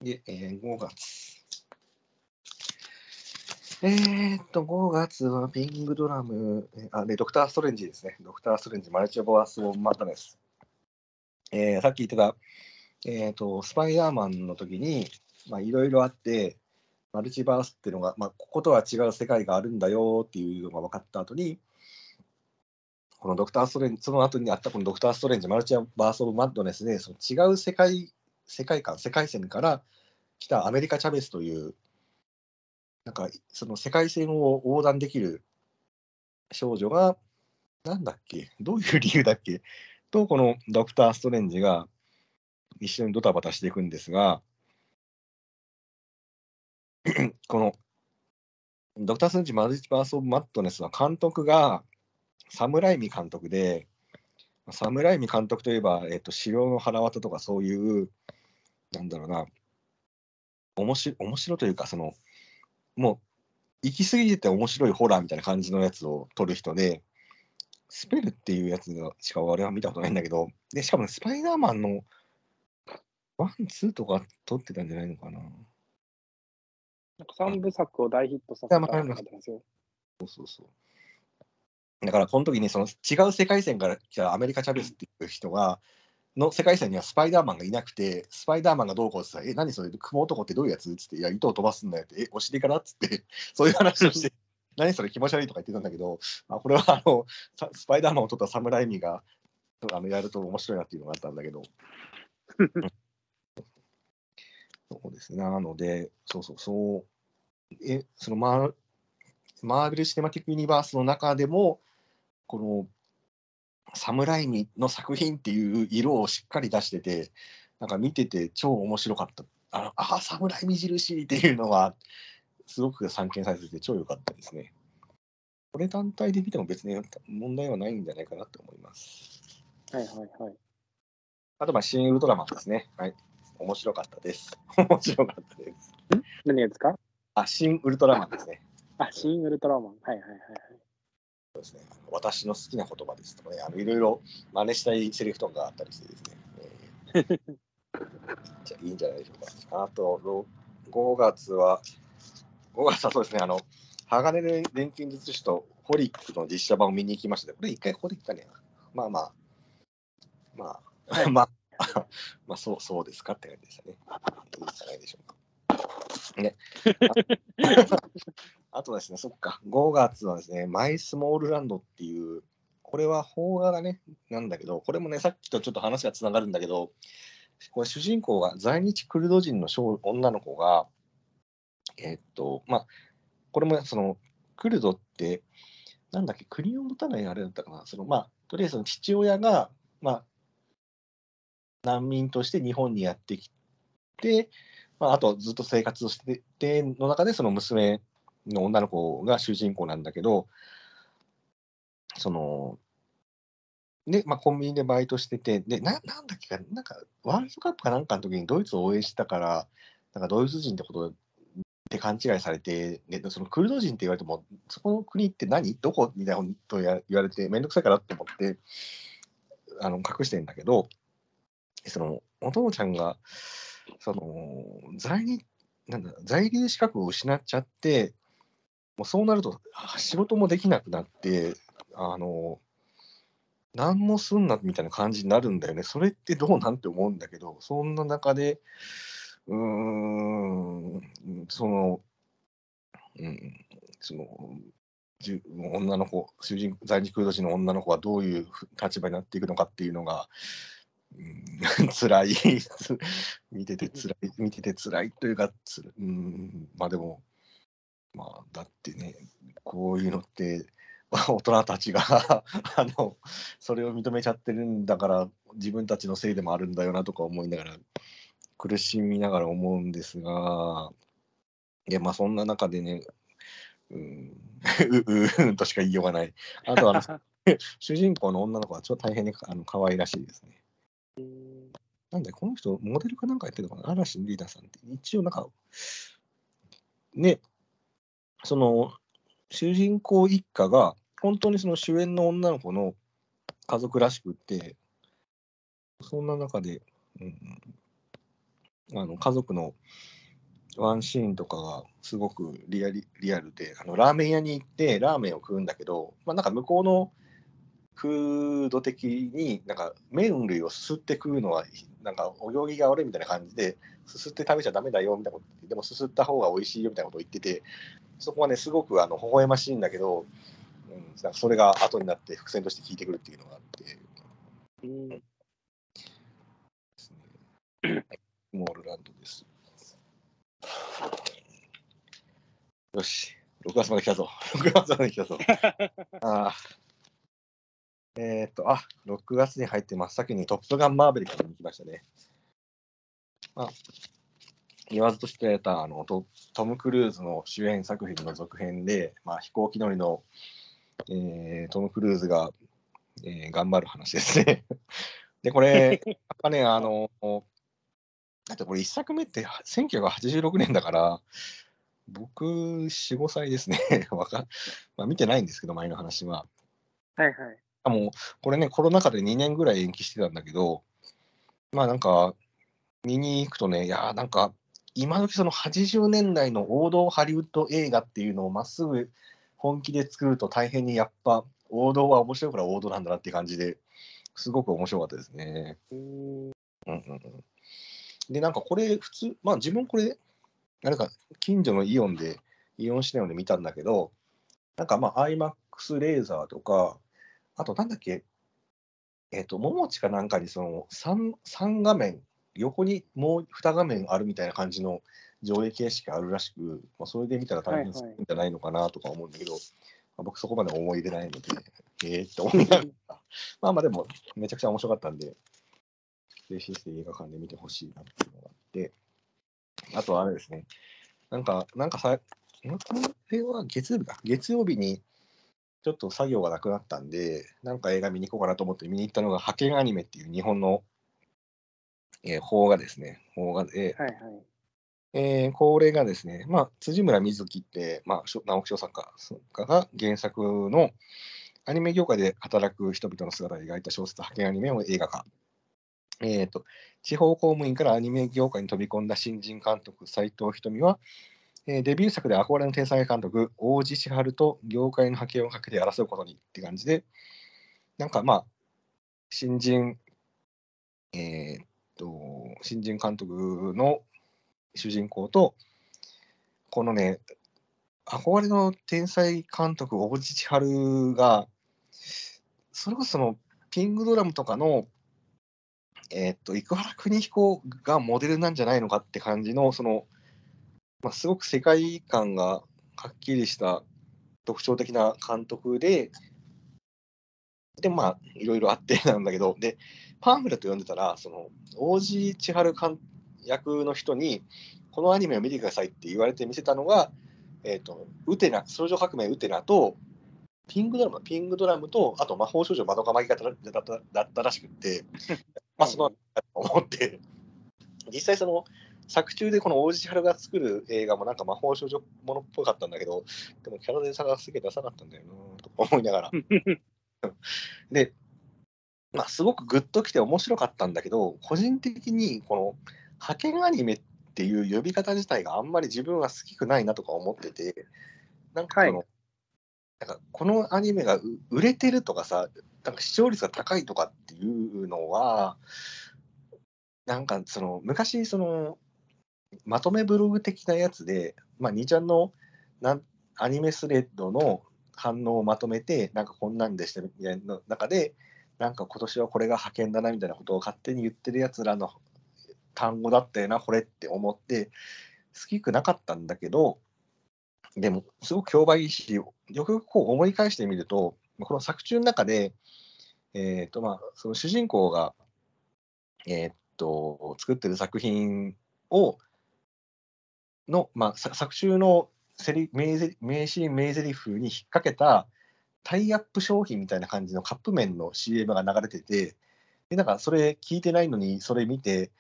で、えー5月。えーっと、5月はピングドラム、あ、で、ドクター・ストレンジですね。ドクター・ストレンジ、マルチ・オブ・アス・オブ・マットネス。えーさっき言ってた、えーっと、スパイダーマンの時に、まあ、いろいろあって、マルチバースっていうのが、まあ、こことは違う世界があるんだよっていうのが分かった後に、このドクター・ストレンジ、その後にあったこのドクター・ストレンジ、マルチバース・オブ・マッドネスで、その違う世界、世界観、世界線から来たアメリカ・チャベスという、なんかその世界線を横断できる少女が、なんだっけ、どういう理由だっけ、と、このドクター・ストレンジが一緒にドタバタしていくんですが、このドクター・ストレンジ・マルチバース・オブ・マッドネスは監督がサムライミ監督で、サムライミ監督といえば、えっと、城の腹渡とかそういう、なんだろうな、面白面白というか、その、もう、行き過ぎてて面白いホラーみたいな感じのやつを撮る人で、スペルっていうやつがしか俺は見たことないんだけど、で、しかも、スパイダーマンのワン、ツーとか撮ってたんじゃないのかな。なんか3部作を大ヒットさせたって書いてますよ。そうそう。だから、この時にその違う世界線から来たアメリカ・チャベスっていう人が、の世界線にはスパイダーマンがいなくて、スパイダーマンがどうこうって言ったら、え、何それ、雲男ってどういうやつ？っつって、いや、糸を飛ばすんだよって、え、お尻から？っつって、そういう話をして、何それ気持ち悪いとか言ってたんだけど、あこれはあのさスパイダーマンを撮ったサムライミがあのやると面白いなっていうのがあったんだけど。そうですね。なので、そうそうそう。え、そのマーマーベル・シネマティック・ユニバースの中でも、このサムライミの作品っていう色をしっかり出してて、なんか見てて超面白かった。あのあー、サムライミ印っていうのは、すごく散見されてて超良かったですね。これ単体で見ても別に問題はないんじゃないかなと思います。はいはいはい。あと、まあ、シン・ウルトラマンですね。はい。面白かったです。面白かったです。何ですか？あ、シン・ウルトラマンですね。あ、シン・ウルトラマン。はいはいはいはい。そうですね。私の好きな言葉ですとかね、あのいろいろ真似したいセリフとかがあったりしてですね。えー じゃあいいんじゃないでしょうか。あと、ろ5月は、5月はそうですね、あの、鋼の錬金術師とホリックの実写版を見に行きました。これ一回ここで行ったね。まあまあ、まあ、はいまあ、まあそう、そうですかって感じでしたね。いいんじゃないでしょうか。ね。あとですね、そっか、5月はですね、マイスモールランドっていう、これは邦画だね、なんだけど、これもね、さっきとちょっと話がつながるんだけど、これ主人公が在日クルド人の少女の子が、えっと、まあ、これもその、クルドって、なんだっけ、国を持たないあれだったかな、その、まあ、とりあえず父親が、まあ、難民として日本にやってきて、まあ、あとずっと生活をしてての中でその娘の女の子が主人公なんだけどそので、まあ、コンビニでバイトしててでななんだっけかなんかワールドカップかなんかの時にドイツを応援したからなんかドイツ人ってことって勘違いされて、ね、そのクルド人って言われてもそこの国って何？どこ？みたいなこと言われて面倒くさいからって思ってあの隠してんだけどそのお父ちゃんがその在日なんだ在留資格を失っちゃってもうそうなると仕事もできなくなってあの何もすんなみたいな感じになるんだよね。それってどうなんて思うんだけどそんな中でうーんそのうんその女の子主人在日クルド人の女の子はどういう立場になっていくのかっていうのがうん 辛い見てて辛い見てて辛いというかつうんまあでもまあだってねこういうのってまあ 大人たちが あのそれを認めちゃってるんだから自分たちのせいでもあるんだよなとか思いながら苦しみながら思うんですがいやまあそんな中でねうん うううんとしか言いようがないあとはあの主人公の女の子はちょっと大変にあの可愛らしいですね。なんで、この人、モデルかなんかやってるのかな？嵐リーダーさんって。一応、なんか、ね、その、主人公一家が、本当にその主演の女の子の家族らしくって、そんな中で、うん、あの家族のワンシーンとかがすごくリアリリアルであのラーメン屋に行ってラーメンを食うんだけど、まあ、なんか向こうのフード的になんか麺類をすすって食うのはなんかお行儀が悪いみたいな感じですすって食べちゃダメだよみたいなことでもすすった方が美味しいよみたいなことを言っててそこはねすごくあの微笑ましいんだけど、うん、なんかそれが後になって伏線として効いてくるっていうのがあって。うんですね、モールランドです。よし、6月まで来たぞ。6月まで来たぞ。ああ。えっ、と、あ、6月に入って真っ先にトップガンマーベリックに行きましたね。あ、言わずとしてたあのトトム・クルーズの主演作品の続編で、まあ、飛行機乗りの、えー、トム・クルーズが、えー、頑張る話ですね。で、これ、やっぱね、あの、だってこれ1作目って1986年だから、僕、4、5歳ですね。わかまあ、見てないんですけど、前の話は。はいはい。もう、これね、コロナ禍で2年ぐらい延期してたんだけど、まあなんか、見に行くとね、いやーなんか、今時その80年代の王道ハリウッド映画っていうのをまっすぐ本気で作ると大変にやっぱ王道は面白いから王道なんだなっていう感じですごく面白かったですね。うんうんうん、で、なんかこれ普通、まあ自分これ、あれか、近所のイオンで、イオンシネオで見たんだけど、なんかまあ IMAX レーザーとか、あとなんだっけ、えっ、ー、と、ももちかなんかにその 3, 3画面、横にもう2画面あるみたいな感じの上映形式あるらしく、まあ、それで見たら大変するんじゃないのかなとか思うんだけど、はいはい、まあ、僕そこまで思い出ないので、え えー、って思いながら、まあまあでもめちゃくちゃ面白かったんで、ぜひ映画館で見てほしいなっていうのがあって、あとはあれですね、なんか、なんかさ、これは月曜日か、月曜日にちょっと作業がなくなったんで、なんか映画見に行こうかなと思って見に行ったのが、派遣アニメっていう日本の、えー、邦画ですね。邦画で、はいはいえー、これがですね、まあ、辻村瑞希って、まあ、直木賞作家が原作のアニメ業界で働く人々の姿を描いた小説、派遣アニメを映画化。えーと、地方公務員からアニメ業界に飛び込んだ新人監督、斎藤瞳は、えー、デビュー作で憧れの天才監督、大地千春と業界の覇権をかけて争うことにって感じで、なんかまあ、新人、えー、っと、新人監督の主人公と、このね、憧れの天才監督、大地千春が、それこそその、ピングドラムとかの、えー、っと、生原邦彦がモデルなんじゃないのかって感じの、その、まあ、すごく世界観がはっきりした特徴的な監督で、で、まあ、いろいろあってなんだけど、で、パンフレット読んでたら、その、王子千春役の人に、このアニメを見てくださいって言われて見せたのが、えっ、と、ウテナ、少女革命ウテナと、ピングドラム、ピングドラムと、あと魔法少女まどかマギ方だっただったらしくって、まあ、その、思って、実際その、作中でこの大石春が作る映画もなんか魔法少女ものっぽかったんだけど、でもキャラデザがすげえダサかったんだよなとか思いながら。で、まあ、すごくグッときて面白かったんだけど、個人的にこの派遣アニメっていう呼び方自体があんまり自分は好きくないなとか思ってて、なんかその、はなんかこのアニメがう売れてるとかさ、なんか視聴率が高いとかっていうのは、なんかその昔そのまとめブログ的なやつで、まあ、2ちゃんのなんアニメスレッドの反応をまとめて、なんかこんなんでしたみたいな中で、なんか今年はこれが派遣だなみたいなことを勝手に言ってるやつらの単語だったよな、これって思って、好きくなかったんだけど、でも、すごく評判いいし、よくよくこう思い返してみると、この作中の中で、えっ、と、まあ、その主人公が、えっ、と、作ってる作品を、の、まあ、作中のセリ名名シーン、名台詞に引っ掛けたタイアップ商品みたいな感じのカップ麺の CM が流れてて、で、なんかそれ聞いてないのに、それ見て、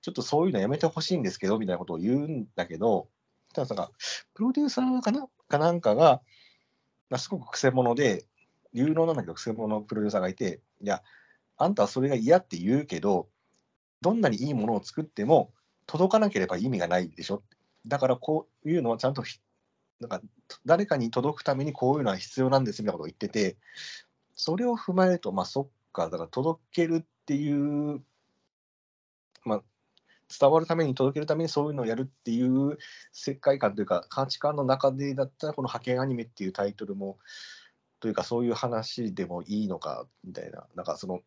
ちょっとそういうのやめてほしいんですけど、みたいなことを言うんだけど、ただなんか、プロデューサーかな？かなんかが、まあ、すごくくせ者で、有能なんだけど、くせ者のプロデューサーがいて、いや、あんたはそれが嫌って言うけど、どんなにいいものを作っても、届かなければ意味がないでしょ。だからこういうのはちゃんとなんか誰かに届くためにこういうのは必要なんですみたいなことを言ってて、それを踏まえると、まあそっか、だから届けるっていう、まあ伝わるために届けるためにそういうのをやるっていう世界観というか価値観の中でだったらこの派遣アニメっていうタイトルもというかそういう話でもいいのかみたいな、なんかその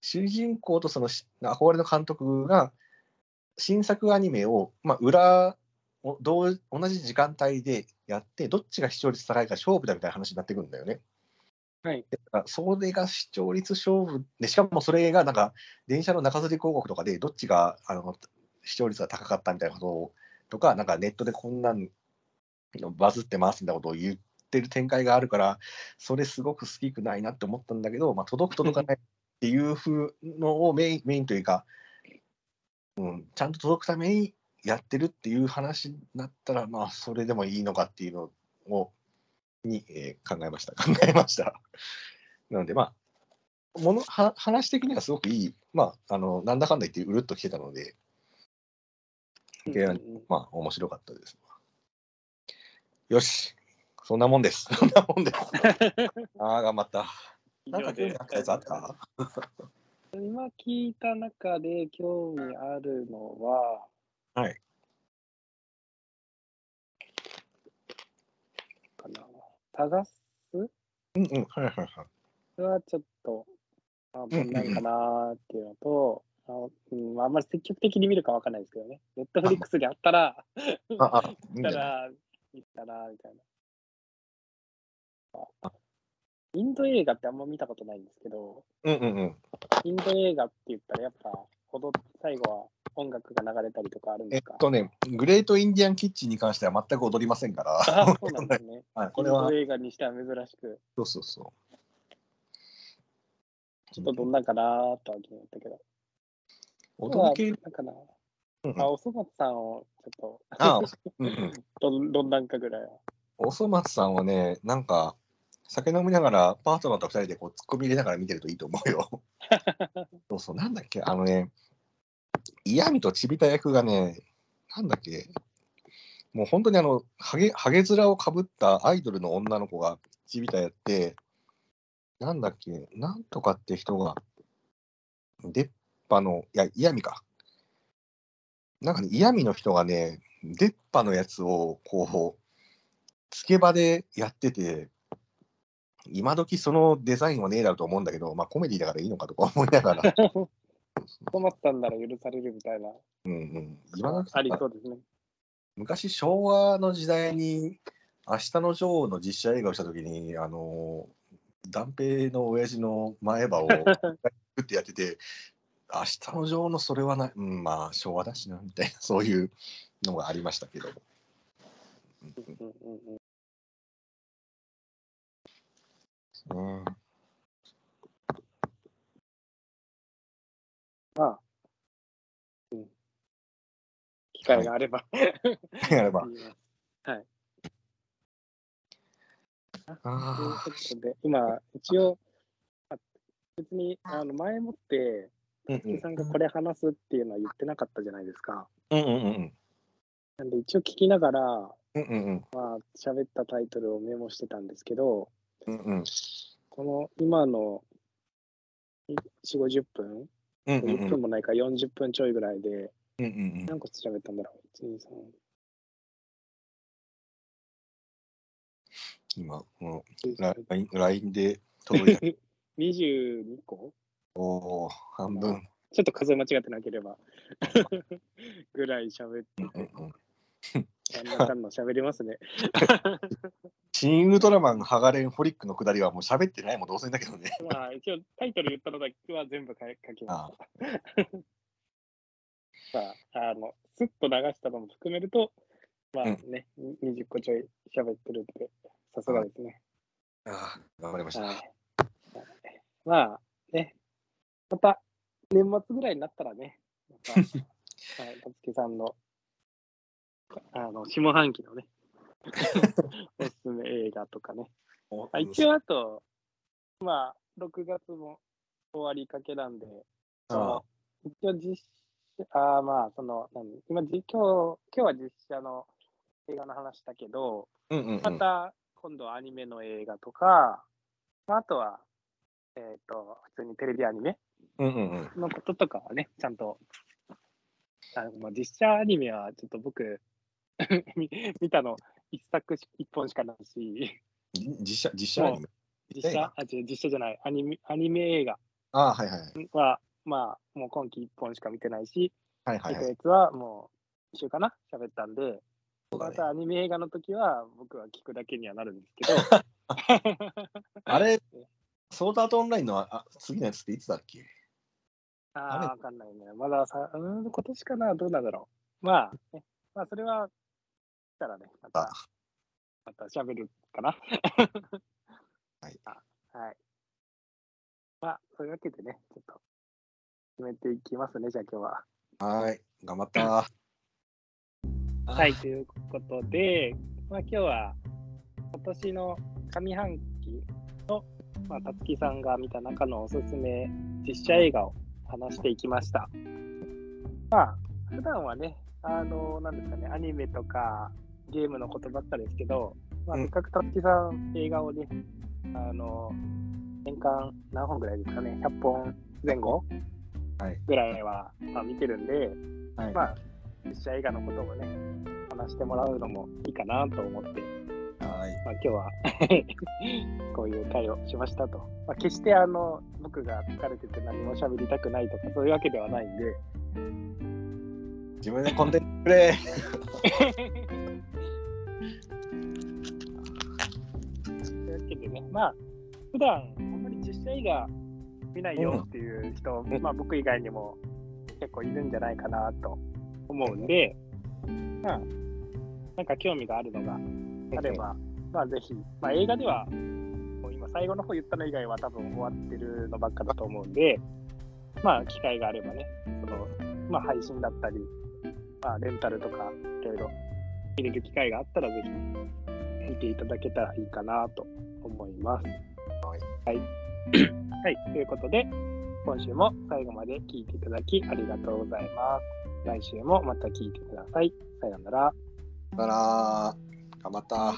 主人公とその憧れの監督が新作アニメを、まあ、裏を同同じ時間帯でやって、どっちが視聴率高いか勝負だみたいな話になってくるんだよね。はい。だからそれが視聴率勝負で、しかもそれがなんか電車の中吊り広告とかでどっちがあの視聴率が高かったみたいなことをとか、なんかネットでこんなんのバズってますみたいなことを言ってる展開があるから、それすごく好きくないなって思ったんだけど、まあ、届く届かないっていう風のをメインメインというか、うん、ちゃんと届くためにやってるっていう話になったら、まあ、それでもいいのかっていうのを、に、えー考えました。考えました。なので、まあ、ものは話的にはすごくいい、まあ、あの、なんだかんだ言ってうるっときてたので、いやまあ、面白かったです。よし、そんなもんです。そんなもんです。ああ、頑張った。なんか興味あったやつあった？今聞いた中で興味あるのは、はい。かな。タガスうんうん、はいはいはい。はちょっと、あ、こんなんかなーっていうのと、あのうん、まああんまり積極的に見るかわかんないですけどね。ネットフリックスであったら、あ、あ、見たら、見たら、みたいな。あインド映画ってあんま見たことないんですけど、うんうんうん。インド映画って言ったらやっぱ最後は音楽が流れたりとかあるんえっですか、とね、グレートインディアンキッチンに関しては全く踊りませんから、あそうなんですね。はい、これはド、映画にしては珍しく、そうそうそう。ちょっとどんなんかなーとは気になったけど。踊り系、なんかな。うんうんあ、おそ松さんをちょっあと、うんうん、どんどんなんかぐらいは。おそ松さんはね、なんか、酒飲みながら、パートナーと二人でこう突っ込み入れながら見てるといいと思うよ。そうそう、なんだっけ、あのね、嫌味とちびた役がね、なんだっけ、もう本当にあの、ハゲ、ハゲ面をかぶったアイドルの女の子がちびたやって、なんだっけ、なんとかって人が、出っ歯の、いや、嫌味か。なんかね、嫌味の人がね、出っ歯のやつを、こう、つけ場でやってて、今時そのデザインはねえだろうと思うんだけど、まあコメディだからいいのかとか思いながら、おそ松さんなら許されるみたいな。うんうん、今時ありそうですね。昔昭和の時代に明日の女王の実写映画をした時にあの断平の親父の前歯をグってやってて 明日の女王のそれはない、うん、まあ昭和だしなみたいなそういうのがありましたけども。うんうんうんうんねまあ、うん。機会があれば。やれば言いますはい。あということで、今、一応、あ別にあの前もって、ーうん木さんがこれ話すっていうのは言ってなかったじゃないですか。うんうんうんうんなんで、一応聞きながら、うんうんうんまあ、喋ったタイトルをメモしてたんですけど、うんうんこの今の4、50分、うんうん50分もないか40分ちょいぐらいで、うんうん何個喋ったんだろう ?1、2、3、今、この4 LINE で届いた。22個？おお、半分。ちょっと数え間違ってなければ ぐらい喋ってうんうんうんあんなかんの喋りますね。新ウルトラマン、ハガレン、ホリックのくだりはもう喋ってないもん、どうせだけどね。まあ一応タイトル言ったのだけは全部書書きました。まあ、あの、スッと流したのも含めると、まあね、20個ちょい喋ってるって、さすがですね。ああ、頑張りました。はい。まあね、また年末ぐらいになったらね、また、はい、たつきさんの、あの、下半期のね、おすすめ映画とかね。あ一応、あと、まあ、6月も終わりかけなんで、一応実写、あーまあ、その、何？今、じ今日、今日は実写の映画の話だけど、うんうんうん、また今度はアニメの映画とか、まあ、あとは、えっ、と、普通にテレビアニメ。のこととかはね、ちゃんと、あのまあ、実写アニメはちょっと僕、見見たの一作し一本しかないし、じ 実写、実写アニメ？実写、あ、違う、実写じゃない、アニメアニメ映画。ああ、はいはい。は、まあ、もう今期一本しか見てないし、1はいはいはい。ヶ月はもう一週かな喋ったんで、そうだね。またアニメ映画の時は僕は聞くだけにはなるんですけど、あれ、ソードアートオンラインのあ次のやつっていつだっけ？ああわかんないね。まださ、うーん、今年かな、どうなんだろう。まあ、ね、まあ、それは、したらね、まあた、また喋るかな。はいあ。はい。まあ、そういうわけでね、ちょっと、決めていきますね、じゃあ今日は。はーい、頑張った。はい、ということで、まあ今日は、今年の上半期の、まあ、たつきさんが見た中のおすすめ実写映画を話していきました。まあ、普段はね、あの、なんですかね、アニメとかゲームのことばっかですけど、まあ、うんせっかくたつきさん映画をね、あの、年間何本ぐらいですかね、100本前後はいぐらいは、まあ、見てるんで、はいまあ、実写映画のことをね、話してもらうのもいいかなと思って、はい。まあ、今日は こういう会をしましたと。まあ、決してあの僕が疲れてて何も喋りたくないとかそういうわけではないんで、自分でコンテンツくれ。そ ね、まあ、普段あんまり実写映画見ないよっていう人、うん。まあ僕以外にも結構いるんじゃないかなと思うんで、まあ、なんか興味があるのがあれば、まあぜひ、まあ映画では、もう今最後の方言ったの以外は多分終わってるのばっかだと思うんで、まあ機会があればね、その、まあ配信だったり、まあレンタルとかいろいろ見れる機会があったらぜひ見ていただけたらいいかなと思います。はい。はい。はい、ということで、今週も最後まで聞いていただきありがとうございます。来週もまた聞いてください。さようなら。だなー頑張った。